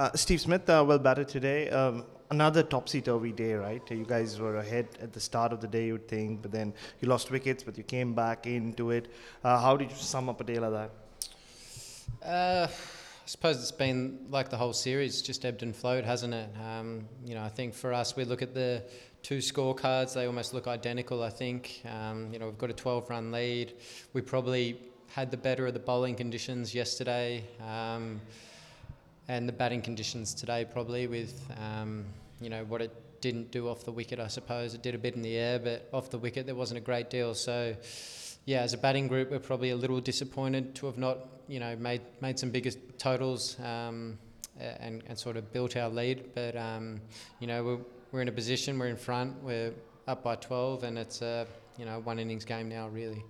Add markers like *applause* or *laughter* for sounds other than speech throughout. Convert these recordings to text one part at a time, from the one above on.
Uh, Steve Smith, uh, well batted today. Um, another topsy-turvy day, right? You guys were ahead at the start of the day, you'd think, but then you lost wickets, but you came back into it. Uh, how did you sum up a day like that? Uh, I suppose it's been like the whole series, just ebbed and flowed, hasn't it? Um, you know, I think for us, we look at the two scorecards; they almost look identical. I think. Um, you know, we've got a 12-run lead. We probably had the better of the bowling conditions yesterday. Um, and the batting conditions today probably with um, you know what it didn't do off the wicket I suppose. It did a bit in the air but off the wicket there wasn't a great deal. So yeah as a batting group we're probably a little disappointed to have not you know made made some bigger totals um, and, and sort of built our lead. But um, you know we're, we're in a position we're in front we're up by 12 and it's a you know one innings game now really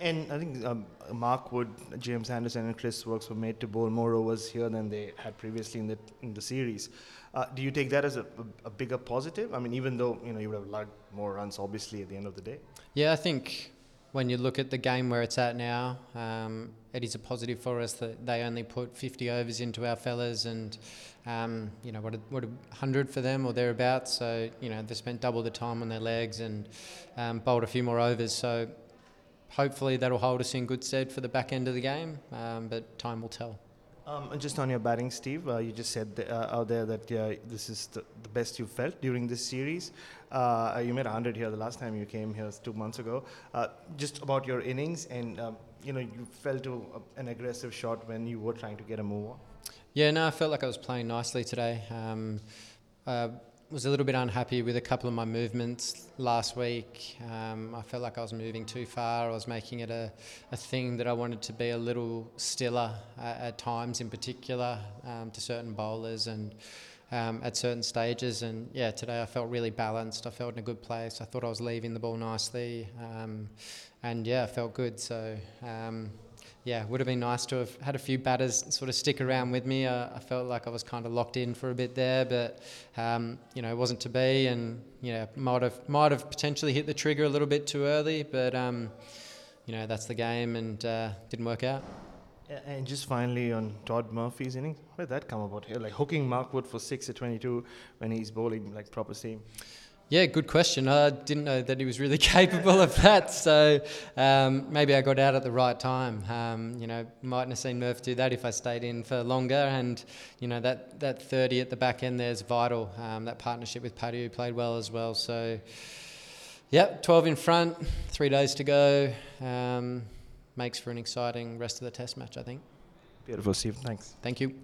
and I think um, Mark Wood, James Anderson, and Chris Woakes were made to bowl more overs here than they had previously in the in the series. Uh, do you take that as a, a, a, bigger positive? I mean, even though you know you would have liked more runs, obviously at the end of the day. Yeah, I think when you look at the game where it's at now, um, it is a positive for us that they only put 50 overs into our fellas, and um, you know what, a, what, a hundred for them or thereabouts. So you know they spent double the time on their legs and um, bowled a few more overs. So hopefully that'll hold us in good stead for the back end of the game, um, but time will tell. Um, just on your batting, Steve, uh, you just said uh, out there that uh, this is the, the, best you felt during this series. Uh, you made 100 here the last time you came here two months ago. Uh, just about your innings, and um, you know you fell to an aggressive shot when you were trying to get a move on. Yeah, no, I felt like I was playing nicely today. Um, uh, was a little bit unhappy with a couple of my movements last week. Um, I felt like I was moving too far. I was making it a, a thing that I wanted to be a little stiller at, at times, in particular, um, to certain bowlers and um, at certain stages. And yeah, today I felt really balanced. I felt in a good place. I thought I was leaving the ball nicely. Um, and yeah, I felt good. So um, yeah, would have been nice to have had a few batters sort of stick around with me. Uh, I felt like I was kind of locked in for a bit there, but um, you know, it wasn't to be, and you know, might have might have potentially hit the trigger a little bit too early, but um, you know, that's the game, and uh, didn't work out. And just finally on Todd Murphy's innings, where did that come about here? Like hooking Mark Wood for six at 22 when he's bowling like proper seam. Yeah, good question. I didn't know that he was really *laughs* capable of that, so um, maybe I got out at the right time. Um, you know, mightn't have seen Murph do that if I stayed in for longer. And you know that that 30 at the back end there is vital. Um, that partnership with Paddy who played well as well. So, yeah, 12 in front, three days to go. Um, makes for an exciting rest of the Test match, I think. Beautiful, Steve. Thanks. Thank you.